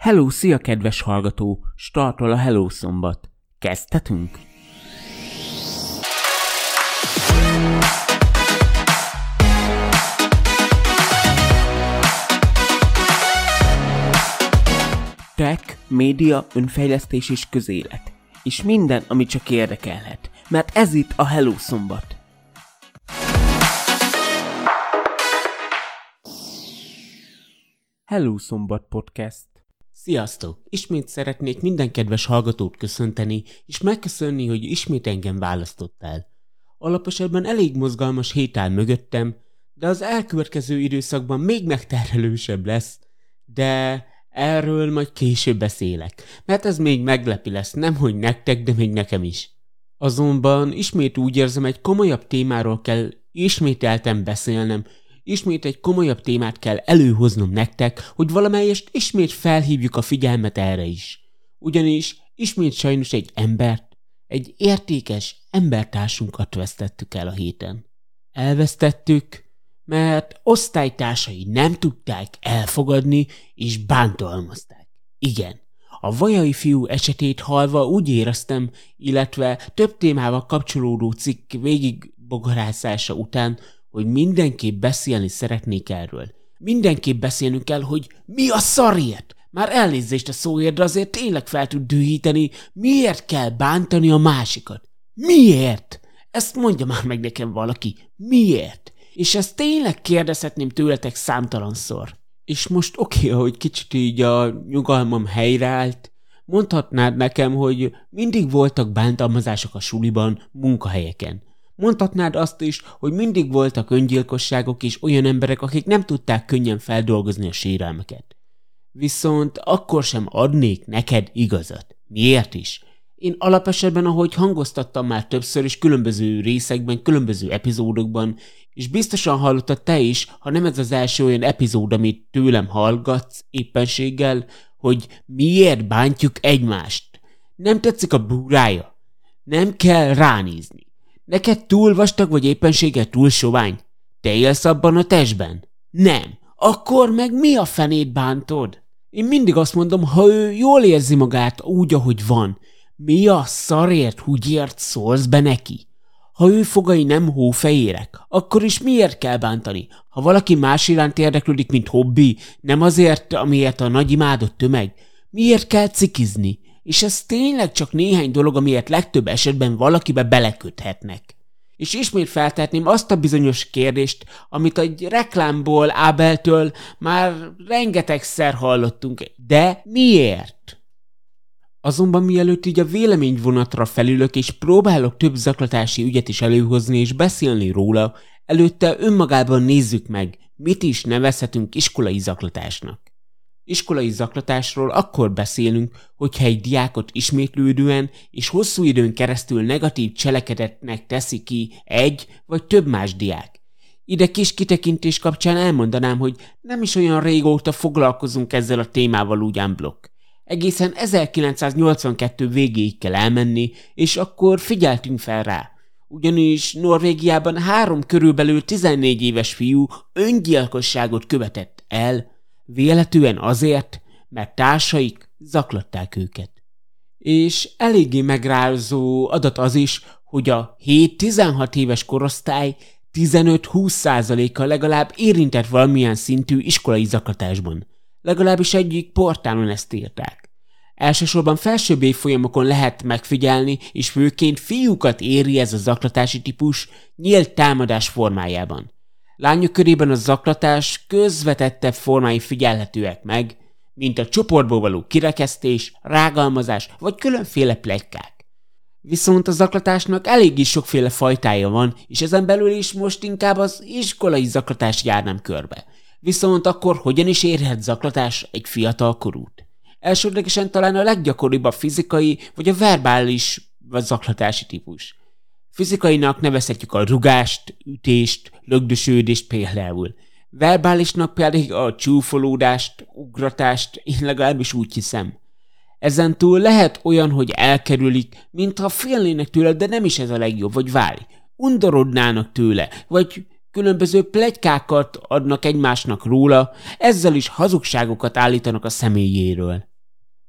Hello, szia kedves hallgató! Startol a Hello Szombat. Kezdhetünk? Tech, média, önfejlesztés és közélet. És minden, ami csak érdekelhet. Mert ez itt a Hello Szombat. Hello Szombat Podcast. Sziasztok! Ismét szeretnék minden kedves hallgatót köszönteni, és megköszönni, hogy ismét engem választottál. Alaposetben elég mozgalmas hét áll mögöttem, de az elkövetkező időszakban még megterhelősebb lesz, de erről majd később beszélek, mert ez még meglepi lesz, nemhogy nektek, de még nekem is. Azonban ismét úgy érzem, egy komolyabb témáról kell ismételten beszélnem, ismét egy komolyabb témát kell előhoznom nektek, hogy valamelyest ismét felhívjuk a figyelmet erre is. Ugyanis ismét sajnos egy embert, egy értékes embertársunkat vesztettük el a héten. Elvesztettük, mert osztálytársai nem tudták elfogadni és bántalmazták. Igen, a vajai fiú esetét halva úgy éreztem, illetve több témával kapcsolódó cikk végig bogarászása után, hogy mindenképp beszélni szeretnék erről. Mindenképp beszélnünk kell, hogy mi a szarért. Már elnézést a szóért, de azért tényleg fel tud dühíteni, miért kell bántani a másikat. Miért? Ezt mondja már meg nekem valaki. Miért? És ezt tényleg kérdezhetném tőletek számtalanszor. És most oké, okay, hogy kicsit így a nyugalmam helyreállt, mondhatnád nekem, hogy mindig voltak bántalmazások a suliban, munkahelyeken. Mondhatnád azt is, hogy mindig voltak öngyilkosságok és olyan emberek, akik nem tudták könnyen feldolgozni a sérelmeket. Viszont akkor sem adnék neked igazat. Miért is? Én alapesetben, ahogy hangoztattam már többször is különböző részekben, különböző epizódokban, és biztosan hallottad te is, ha nem ez az első olyan epizód, amit tőlem hallgatsz éppenséggel, hogy miért bántjuk egymást. Nem tetszik a búrája. Nem kell ránézni. Neked túl vastag vagy éppenséggel túl sovány? Te élsz abban a testben? Nem. Akkor meg mi a fenét bántod? Én mindig azt mondom, ha ő jól érzi magát úgy, ahogy van, mi a szarért húgyért szólsz be neki? Ha ő fogai nem hófehérek, akkor is miért kell bántani? Ha valaki más iránt érdeklődik, mint hobbi, nem azért, amiért a nagy imádott tömeg, miért kell cikizni? És ez tényleg csak néhány dolog, amiért legtöbb esetben valakibe beleköthetnek. És ismét feltehetném azt a bizonyos kérdést, amit egy reklámból Ábeltől már rengetegszer hallottunk. De miért? Azonban mielőtt így a véleményvonatra felülök, és próbálok több zaklatási ügyet is előhozni és beszélni róla, előtte önmagában nézzük meg, mit is nevezhetünk iskolai zaklatásnak. Iskolai zaklatásról akkor beszélünk, hogyha egy diákot ismétlődően és hosszú időn keresztül negatív cselekedetnek teszi ki egy vagy több más diák. Ide kis kitekintés kapcsán elmondanám, hogy nem is olyan régóta foglalkozunk ezzel a témával ugyan blokk. Egészen 1982 végéig kell elmenni, és akkor figyeltünk fel rá. Ugyanis Norvégiában három körülbelül 14 éves fiú öngyilkosságot követett el, Véletűen azért, mert társaik zaklatták őket. És eléggé megrázó adat az is, hogy a 7-16 éves korosztály 15-20 százaléka legalább érintett valamilyen szintű iskolai zaklatásban. Legalábbis egyik portálon ezt írták. Elsősorban felsőbb évfolyamokon lehet megfigyelni, és főként fiúkat éri ez a zaklatási típus nyílt támadás formájában. Lányok körében a zaklatás közvetettebb formái figyelhetőek meg, mint a csoportból való kirekesztés, rágalmazás vagy különféle plegykák. Viszont a zaklatásnak elég is sokféle fajtája van, és ezen belül is most inkább az iskolai zaklatás járnám körbe. Viszont akkor hogyan is érhet zaklatás egy fiatal korút? Elsődlegesen talán a leggyakoribb a fizikai vagy a verbális vagy zaklatási típus. Fizikainak nevezhetjük a rugást, ütést, lögdösődést például. Verbálisnak pedig a csúfolódást, ugratást, én legalábbis úgy hiszem. Ezen túl lehet olyan, hogy elkerülik, mintha félnének tőle, de nem is ez a legjobb, vagy várj, undorodnának tőle, vagy különböző plegykákat adnak egymásnak róla, ezzel is hazugságokat állítanak a személyéről.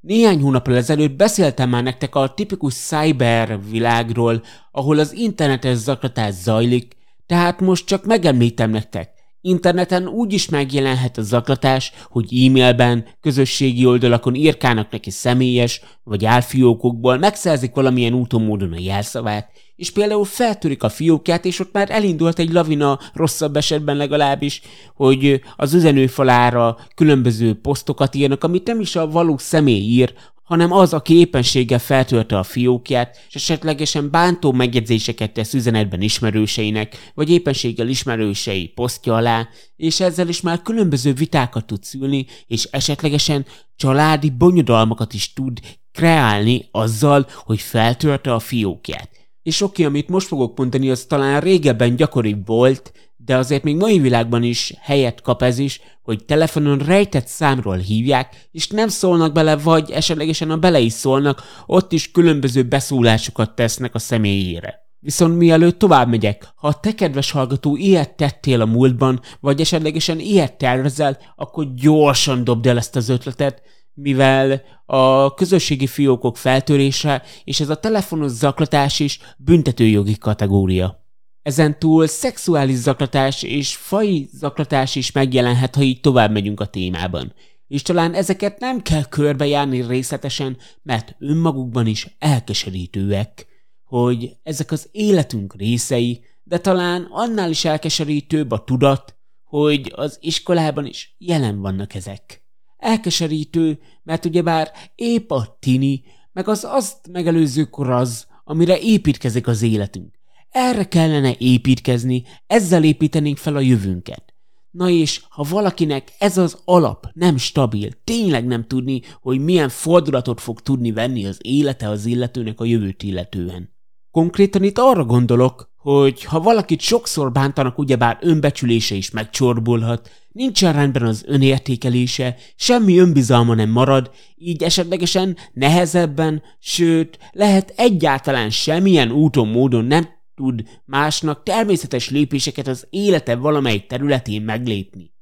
Néhány hónappal ezelőtt beszéltem már nektek a tipikus cyber világról, ahol az internetes zaklatás zajlik, tehát most csak megemlítem nektek. Interneten úgy is megjelenhet a zaklatás, hogy e-mailben, közösségi oldalakon írkálnak neki személyes vagy álfiókokból, megszerzik valamilyen úton módon a jelszavát, és például feltörik a fiókját, és ott már elindult egy lavina, rosszabb esetben legalábbis, hogy az üzenőfalára különböző posztokat írnak, amit nem is a való személy ír, hanem az, aki éppenséggel feltörte a fiókját, és esetlegesen bántó megjegyzéseket tesz üzenetben ismerőseinek, vagy éppenséggel ismerősei posztja alá, és ezzel is már különböző vitákat tud szülni, és esetlegesen családi bonyodalmakat is tud kreálni azzal, hogy feltörte a fiókját. És oké, amit most fogok mondani, az talán régebben gyakoribb volt, de azért még mai világban is helyet kap ez is, hogy telefonon rejtett számról hívják, és nem szólnak bele, vagy esetlegesen a bele is szólnak, ott is különböző beszólásokat tesznek a személyére. Viszont mielőtt tovább megyek, ha te kedves hallgató ilyet tettél a múltban, vagy esetlegesen ilyet tervezel, akkor gyorsan dobd el ezt az ötletet, mivel a közösségi fiókok feltörése és ez a telefonos zaklatás is büntetőjogi kategória. Ezen túl szexuális zaklatás és fai zaklatás is megjelenhet, ha így tovább megyünk a témában. És talán ezeket nem kell körbejárni részletesen, mert önmagukban is elkeserítőek, hogy ezek az életünk részei, de talán annál is elkeserítőbb a tudat, hogy az iskolában is jelen vannak ezek. Elkeserítő, mert ugyebár épp a tini, meg az azt megelőző kor az, amire építkezik az életünk. Erre kellene építkezni, ezzel építenénk fel a jövőnket. Na és ha valakinek ez az alap nem stabil, tényleg nem tudni, hogy milyen fordulatot fog tudni venni az élete az illetőnek a jövőt illetően. Konkrétan itt arra gondolok, hogy ha valakit sokszor bántanak, ugyebár önbecsülése is megcsorbulhat, nincsen rendben az önértékelése, semmi önbizalma nem marad, így esetlegesen nehezebben, sőt, lehet egyáltalán semmilyen úton, módon nem tud másnak természetes lépéseket az élete valamelyik területén meglépni.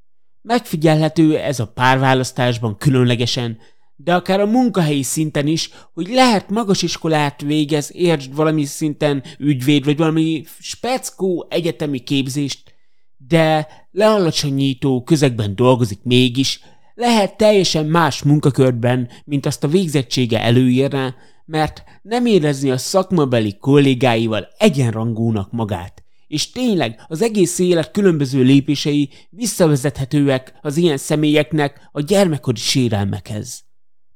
Megfigyelhető ez a párválasztásban különlegesen, de akár a munkahelyi szinten is, hogy lehet magas iskolát végez, értsd valami szinten ügyvéd, vagy valami speckó egyetemi képzést, de lealacsonyító közegben dolgozik mégis, lehet teljesen más munkakörben, mint azt a végzettsége előírná, mert nem érezni a szakmabeli kollégáival egyenrangúnak magát. És tényleg az egész élet különböző lépései visszavezethetőek az ilyen személyeknek a gyermekkori sérelmekhez.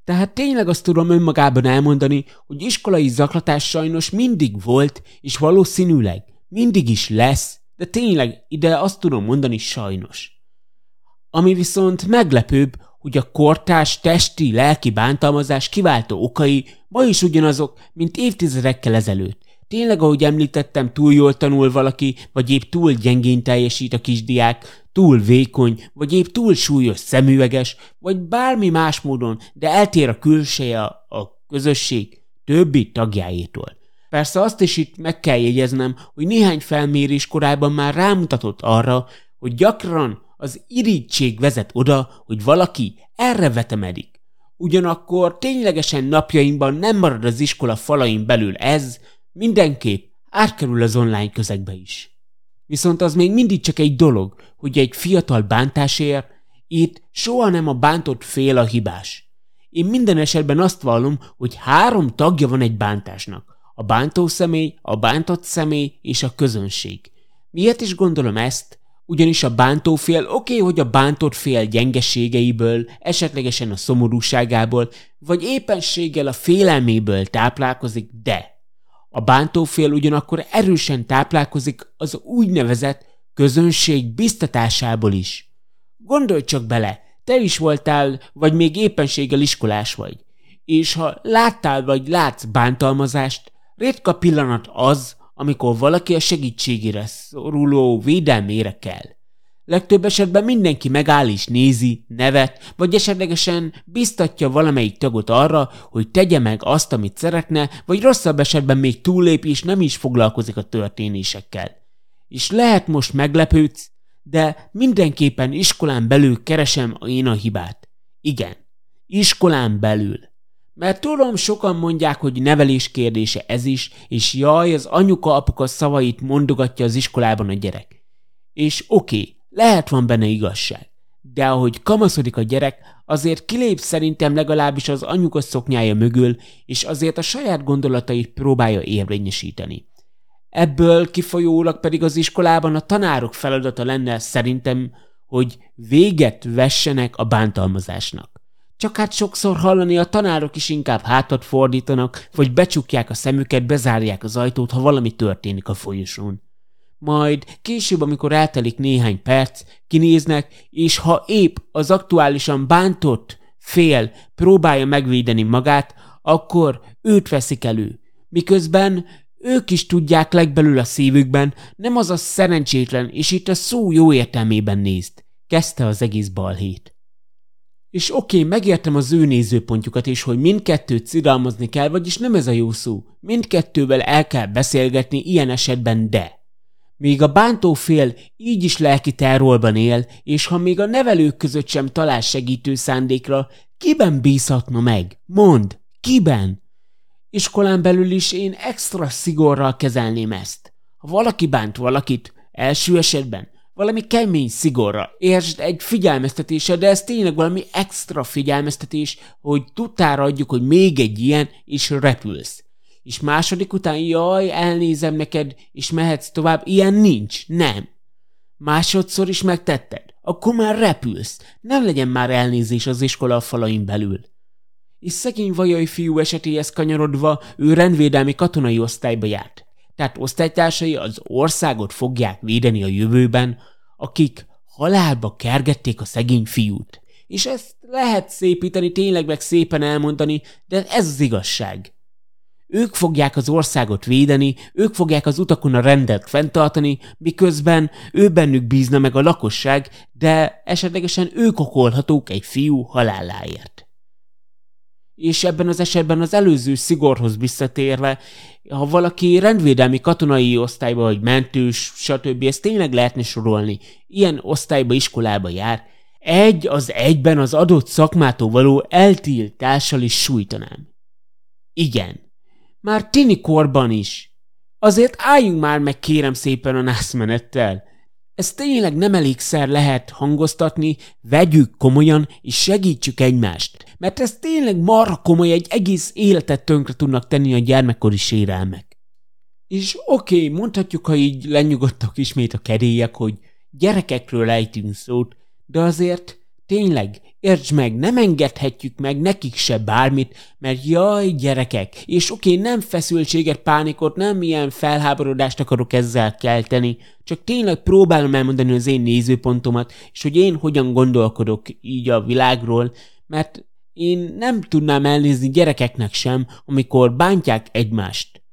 Tehát tényleg azt tudom önmagában elmondani, hogy iskolai zaklatás sajnos mindig volt, és valószínűleg mindig is lesz, de tényleg ide azt tudom mondani sajnos. Ami viszont meglepőbb, hogy a kortás testi, lelki bántalmazás kiváltó okai ma is ugyanazok, mint évtizedekkel ezelőtt. Tényleg, ahogy említettem, túl jól tanul valaki, vagy épp túl gyengén teljesít a kisdiák, túl vékony, vagy épp túl súlyos szemüveges, vagy bármi más módon, de eltér a külseje a közösség többi tagjáétól. Persze azt is itt meg kell jegyeznem, hogy néhány felmérés korábban már rámutatott arra, hogy gyakran az irítség vezet oda, hogy valaki erre vetemedik. Ugyanakkor ténylegesen napjainkban nem marad az iskola falain belül ez, mindenképp átkerül az online közegbe is. Viszont az még mindig csak egy dolog, hogy egy fiatal bántásért, itt soha nem a bántott fél a hibás. Én minden esetben azt vallom, hogy három tagja van egy bántásnak. A bántó személy, a bántott személy és a közönség. Miért is gondolom ezt? Ugyanis a bántófél oké, okay, hogy a bántott fél gyengeségeiből, esetlegesen a szomorúságából, vagy éppenséggel a félelméből táplálkozik, de a bántófél ugyanakkor erősen táplálkozik az úgynevezett közönség biztatásából is. Gondolj csak bele, te is voltál, vagy még éppenséggel iskolás vagy, és ha láttál vagy látsz bántalmazást, ritka pillanat az, amikor valaki a segítségére szoruló védelmére kell. Legtöbb esetben mindenki megáll és nézi, nevet, vagy esetlegesen biztatja valamelyik tagot arra, hogy tegye meg azt, amit szeretne, vagy rosszabb esetben még túllép és nem is foglalkozik a történésekkel. És lehet most meglepődsz, de mindenképpen iskolán belül keresem én a hibát. Igen, iskolán belül. Mert tudom, sokan mondják, hogy nevelés kérdése ez is, és jaj, az anyuka-apuka szavait mondogatja az iskolában a gyerek. És oké, okay, lehet van benne igazság. De ahogy kamaszodik a gyerek, azért kilép szerintem legalábbis az anyuka szoknyája mögül, és azért a saját gondolatait próbálja érvényesíteni. Ebből kifolyólag pedig az iskolában a tanárok feladata lenne szerintem, hogy véget vessenek a bántalmazásnak. Csak hát sokszor hallani a tanárok is inkább hátat fordítanak, vagy becsukják a szemüket, bezárják az ajtót, ha valami történik a folyosón. Majd később, amikor eltelik néhány perc, kinéznek, és ha épp az aktuálisan bántott fél próbálja megvédeni magát, akkor őt veszik elő. Miközben ők is tudják legbelül a szívükben, nem az a szerencsétlen, és itt a szó jó értelmében nézt. Kezdte az egész balhét. És oké, okay, megértem az ő nézőpontjukat is, hogy mindkettőt szidalmazni kell, vagyis nem ez a jó szó. Mindkettővel el kell beszélgetni ilyen esetben, de... Még a bántó fél így is lelki terrorban él, és ha még a nevelők között sem talál segítő szándékra, kiben bízhatna meg? Mond, kiben? Iskolán belül is én extra szigorral kezelném ezt. Ha valaki bánt valakit, első esetben, valami kemény szigorra. Értsd, egy figyelmeztetése, de ez tényleg valami extra figyelmeztetés, hogy tudtára adjuk, hogy még egy ilyen, és repülsz. És második után, jaj, elnézem neked, és mehetsz tovább, ilyen nincs, nem. Másodszor is megtetted, akkor már repülsz, nem legyen már elnézés az iskola falain belül. És szegény vajai fiú esetéhez kanyarodva, ő rendvédelmi katonai osztályba járt tehát osztálytársai az országot fogják védeni a jövőben, akik halálba kergették a szegény fiút. És ezt lehet szépíteni, tényleg meg szépen elmondani, de ez az igazság. Ők fogják az országot védeni, ők fogják az utakon a rendet fenntartani, miközben ő bennük bízna meg a lakosság, de esetlegesen ők okolhatók egy fiú haláláért. És ebben az esetben az előző szigorhoz visszatérve, ha valaki rendvédelmi katonai osztályba, vagy mentős, stb., ezt tényleg lehetne sorolni, ilyen osztályba, iskolába jár, egy az egyben az adott szakmától való eltiltással is sújtanám. Igen, már tini korban is. Azért álljunk már meg kérem szépen a nászmenettel. Ez tényleg nem elégszer lehet hangoztatni, vegyük komolyan és segítsük egymást mert ez tényleg marha komoly, egy egész életet tönkre tudnak tenni a gyermekkori sérelmek. És oké, okay, mondhatjuk, ha így lenyugodtak ismét a kedélyek, hogy gyerekekről ejtünk szót, de azért tényleg, értsd meg, nem engedhetjük meg nekik se bármit, mert jaj, gyerekek, és oké, okay, nem feszültséget, pánikot, nem ilyen felháborodást akarok ezzel kelteni, csak tényleg próbálom elmondani az én nézőpontomat, és hogy én hogyan gondolkodok így a világról, mert én nem tudnám elnézni gyerekeknek sem, amikor bántják egymást.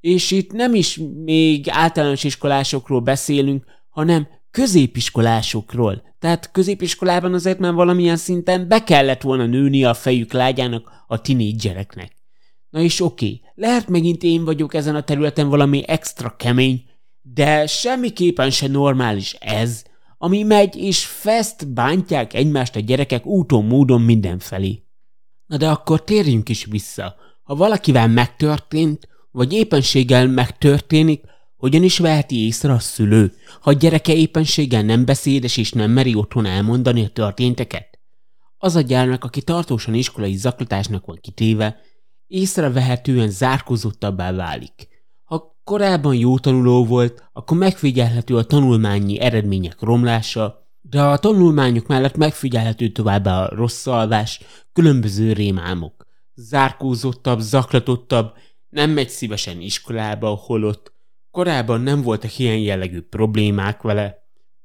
És itt nem is még általános iskolásokról beszélünk, hanem középiskolásokról. Tehát középiskolában azért már valamilyen szinten be kellett volna nőni a fejük lágyának a tinédzsereknek. Na és oké, lehet megint én vagyok ezen a területen valami extra kemény, de semmiképpen se normális ez, ami megy és fest bántják egymást a gyerekek úton módon mindenfelé. Na de akkor térjünk is vissza. Ha valakivel megtörtént, vagy éppenséggel megtörténik, hogyan is veheti észre a szülő, ha a gyereke éppenséggel nem beszédes és nem meri otthon elmondani a történteket? Az a gyermek, aki tartósan iskolai zaklatásnak van kitéve, észrevehetően zárkózottabbá válik. Ha korábban jó tanuló volt, akkor megfigyelhető a tanulmányi eredmények romlása, de a tanulmányok mellett megfigyelhető továbbá a rossz alvás, különböző rémálmok. Zárkózottabb, zaklatottabb, nem megy szívesen iskolába, holott korábban nem voltak ilyen jellegű problémák vele,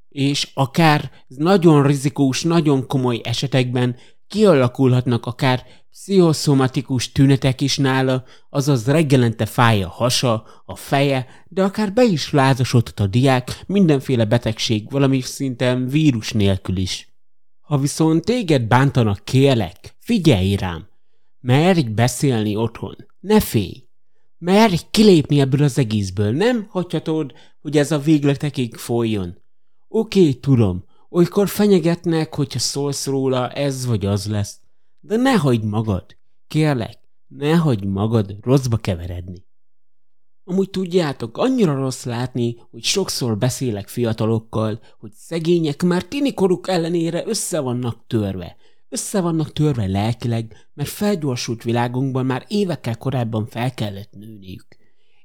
és akár nagyon rizikós, nagyon komoly esetekben kialakulhatnak akár pszichoszomatikus tünetek is nála, azaz reggelente fáj a hasa, a feje, de akár be is lázasodhat a diák mindenféle betegség valami szinten vírus nélkül is. Ha viszont téged bántanak, kérlek, figyelj rám! Merj beszélni otthon, ne félj! Merj kilépni ebből az egészből, nem hagyhatod, hogy ez a végletekig folyjon. Oké, okay, tudom, olykor fenyegetnek, hogyha szólsz róla, ez vagy az lesz. De ne hagyd magad! Kérlek, Ne hagyd magad rosszba keveredni. Amúgy tudjátok, annyira rossz látni, hogy sokszor beszélek fiatalokkal, hogy szegények már tinikoruk ellenére össze vannak törve. Össze vannak törve lelkileg, mert felgyorsult világunkban már évekkel korábban fel kellett nőniük.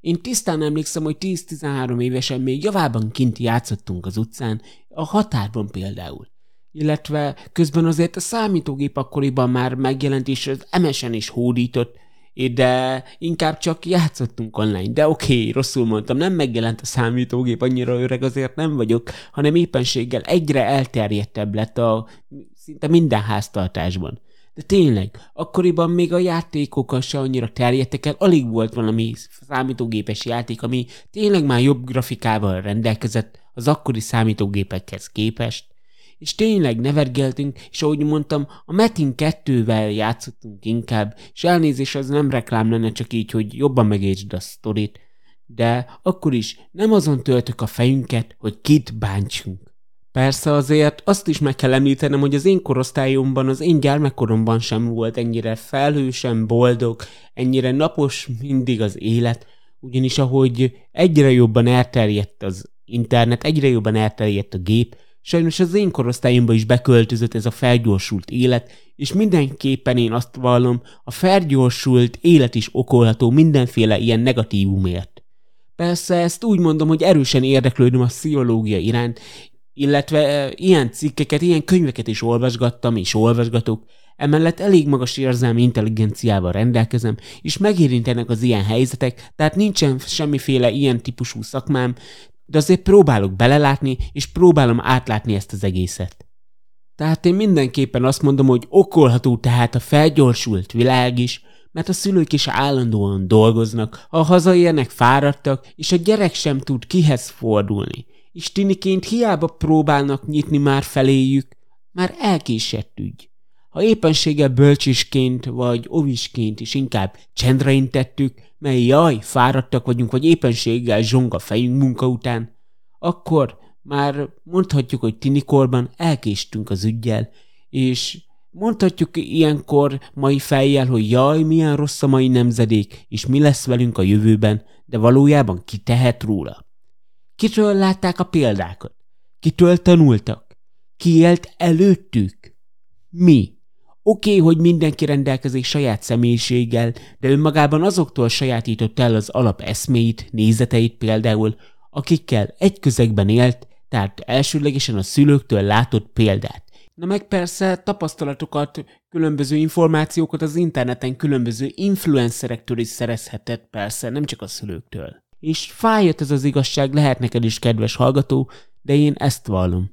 Én tisztán emlékszem, hogy 10-13 évesen még javában kint játszottunk az utcán, a határban például. Illetve közben azért a számítógép akkoriban már megjelent, és az MSN is hódított, de inkább csak játszottunk online. De oké, okay, rosszul mondtam, nem megjelent a számítógép, annyira öreg azért nem vagyok, hanem éppenséggel egyre elterjedtebb lett a szinte minden háztartásban. De tényleg, akkoriban még a játékokkal se annyira terjedtek el, alig volt valami számítógépes játék, ami tényleg már jobb grafikával rendelkezett az akkori számítógépekhez képest. És tényleg nevergeltünk, és ahogy mondtam, a Metin 2-vel játszottunk inkább, és elnézés az nem reklám lenne csak így, hogy jobban megértsd a sztorit, de akkor is nem azon töltök a fejünket, hogy kit bántsunk. Persze azért azt is meg kell említenem, hogy az én korosztályomban, az én gyermekkoromban sem volt ennyire felhősen boldog, ennyire napos mindig az élet, ugyanis ahogy egyre jobban elterjedt az internet, egyre jobban elterjedt a gép, sajnos az én korosztályomban is beköltözött ez a felgyorsult élet, és mindenképpen én azt vallom, a felgyorsult élet is okolható mindenféle ilyen negatívumért. Persze ezt úgy mondom, hogy erősen érdeklődöm a pszichológia iránt, illetve ilyen cikkeket, ilyen könyveket is olvasgattam és olvasgatok, emellett elég magas érzelmi intelligenciával rendelkezem, és megérintenek az ilyen helyzetek, tehát nincsen semmiféle ilyen típusú szakmám, de azért próbálok belelátni, és próbálom átlátni ezt az egészet. Tehát én mindenképpen azt mondom, hogy okolható tehát a felgyorsult világ is, mert a szülők is állandóan dolgoznak, ha hazaérnek fáradtak, és a gyerek sem tud kihez fordulni és tiniként hiába próbálnak nyitni már feléjük, már elkésett ügy. Ha éppenséggel bölcsisként vagy ovisként is inkább csendre intettük, mely jaj, fáradtak vagyunk, vagy éppenséggel zsong a fejünk munka után, akkor már mondhatjuk, hogy tinikorban elkéstünk az ügyjel, és mondhatjuk ilyenkor mai fejjel, hogy jaj, milyen rossz a mai nemzedék, és mi lesz velünk a jövőben, de valójában ki tehet róla. Kitől látták a példákat? Kitől tanultak? Ki élt előttük? Mi? Oké, okay, hogy mindenki rendelkezik saját személyiséggel, de önmagában azoktól sajátított el az alap eszméit, nézeteit például, akikkel egy közegben élt, tehát elsőlegesen a szülőktől látott példát. Na meg persze tapasztalatokat, különböző információkat az interneten különböző influencerektől is szerezhetett persze, nem csak a szülőktől és fájott ez az igazság, lehet neked is kedves hallgató, de én ezt vallom.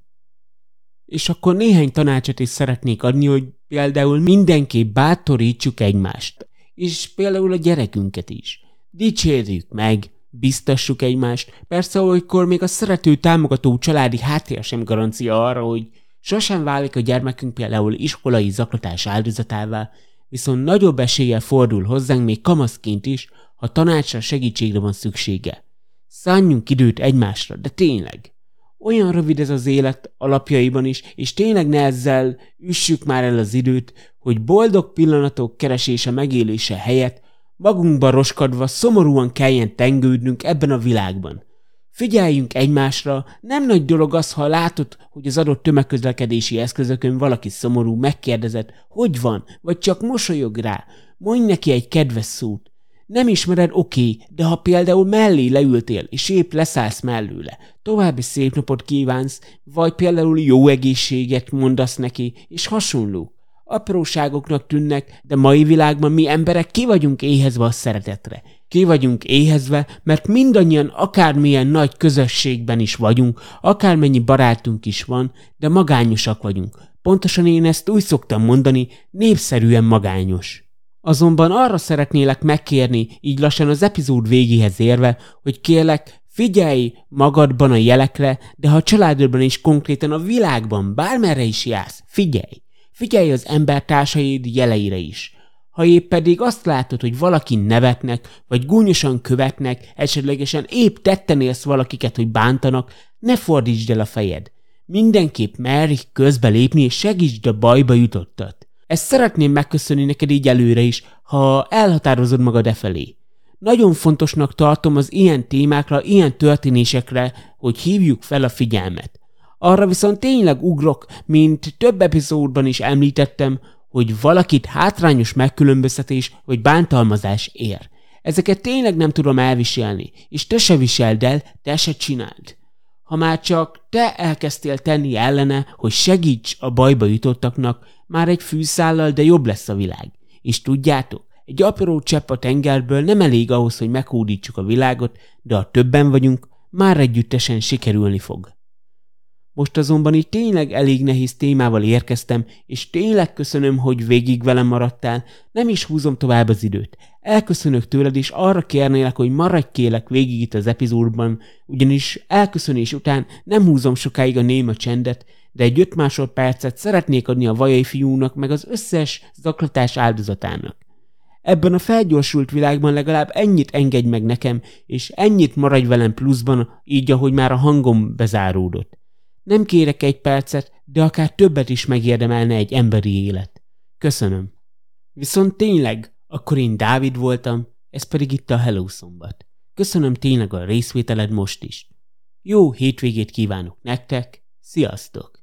És akkor néhány tanácsot is szeretnék adni, hogy például mindenképp bátorítsuk egymást, és például a gyerekünket is. Dicsérjük meg, biztassuk egymást, persze olykor még a szerető, támogató családi háttér sem garancia arra, hogy sosem válik a gyermekünk például iskolai zaklatás áldozatává, viszont nagyobb eséllyel fordul hozzánk még kamaszként is, ha tanácsra, segítségre van szüksége. Szálljunk időt egymásra, de tényleg. Olyan rövid ez az élet alapjaiban is, és tényleg ne ezzel üssük már el az időt, hogy boldog pillanatok keresése megélése helyett magunkba roskadva szomorúan kelljen tengődnünk ebben a világban. Figyeljünk egymásra, nem nagy dolog az, ha látod, hogy az adott tömegközlekedési eszközökön valaki szomorú, megkérdezed, hogy van, vagy csak mosolyog rá, mondj neki egy kedves szót. Nem ismered, oké, okay, de ha például mellé leültél, és épp leszállsz mellőle, további szép napot kívánsz, vagy például jó egészséget mondasz neki, és hasonló. Apróságoknak tűnnek, de mai világban mi emberek ki vagyunk éhezve a szeretetre. Ki vagyunk éhezve, mert mindannyian akármilyen nagy közösségben is vagyunk, akármennyi barátunk is van, de magányosak vagyunk. Pontosan én ezt úgy szoktam mondani, népszerűen magányos. Azonban arra szeretnélek megkérni, így lassan az epizód végéhez érve, hogy kérlek, figyelj magadban a jelekre, de ha a családodban is konkrétan a világban bármerre is jársz, figyelj! Figyelj az embertársaid jeleire is. Ha épp pedig azt látod, hogy valaki nevetnek, vagy gúnyosan követnek, esetlegesen épp tetten élsz valakiket, hogy bántanak, ne fordítsd el a fejed. Mindenképp merj közbelépni és segítsd a bajba jutottat. Ezt szeretném megköszönni neked így előre is, ha elhatározod magad e felé. Nagyon fontosnak tartom az ilyen témákra, ilyen történésekre, hogy hívjuk fel a figyelmet. Arra viszont tényleg ugrok, mint több epizódban is említettem, hogy valakit hátrányos megkülönböztetés vagy bántalmazás ér. Ezeket tényleg nem tudom elviselni, és te se viseld el, te se csináld. Ha már csak te elkezdtél tenni ellene, hogy segíts a bajba jutottaknak, már egy fűszállal, de jobb lesz a világ. És tudjátok, egy apró csepp a tengerből nem elég ahhoz, hogy meghódítsuk a világot, de ha többen vagyunk, már együttesen sikerülni fog. Most azonban így tényleg elég nehéz témával érkeztem, és tényleg köszönöm, hogy végig velem maradtál, nem is húzom tovább az időt. Elköszönök tőled, és arra kérnélek, hogy maradj kélek végig itt az epizódban, ugyanis elköszönés után nem húzom sokáig a néma csendet, de egy öt másodpercet szeretnék adni a vajai fiúnak meg az összes zaklatás áldozatának. Ebben a felgyorsult világban legalább ennyit engedj meg nekem, és ennyit maradj velem pluszban, így ahogy már a hangom bezáródott. Nem kérek egy percet, de akár többet is megérdemelne egy emberi élet. Köszönöm. Viszont tényleg, akkor én Dávid voltam, ez pedig itt a Hello Szombat. Köszönöm tényleg a részvételed most is. Jó hétvégét kívánok nektek, sziasztok!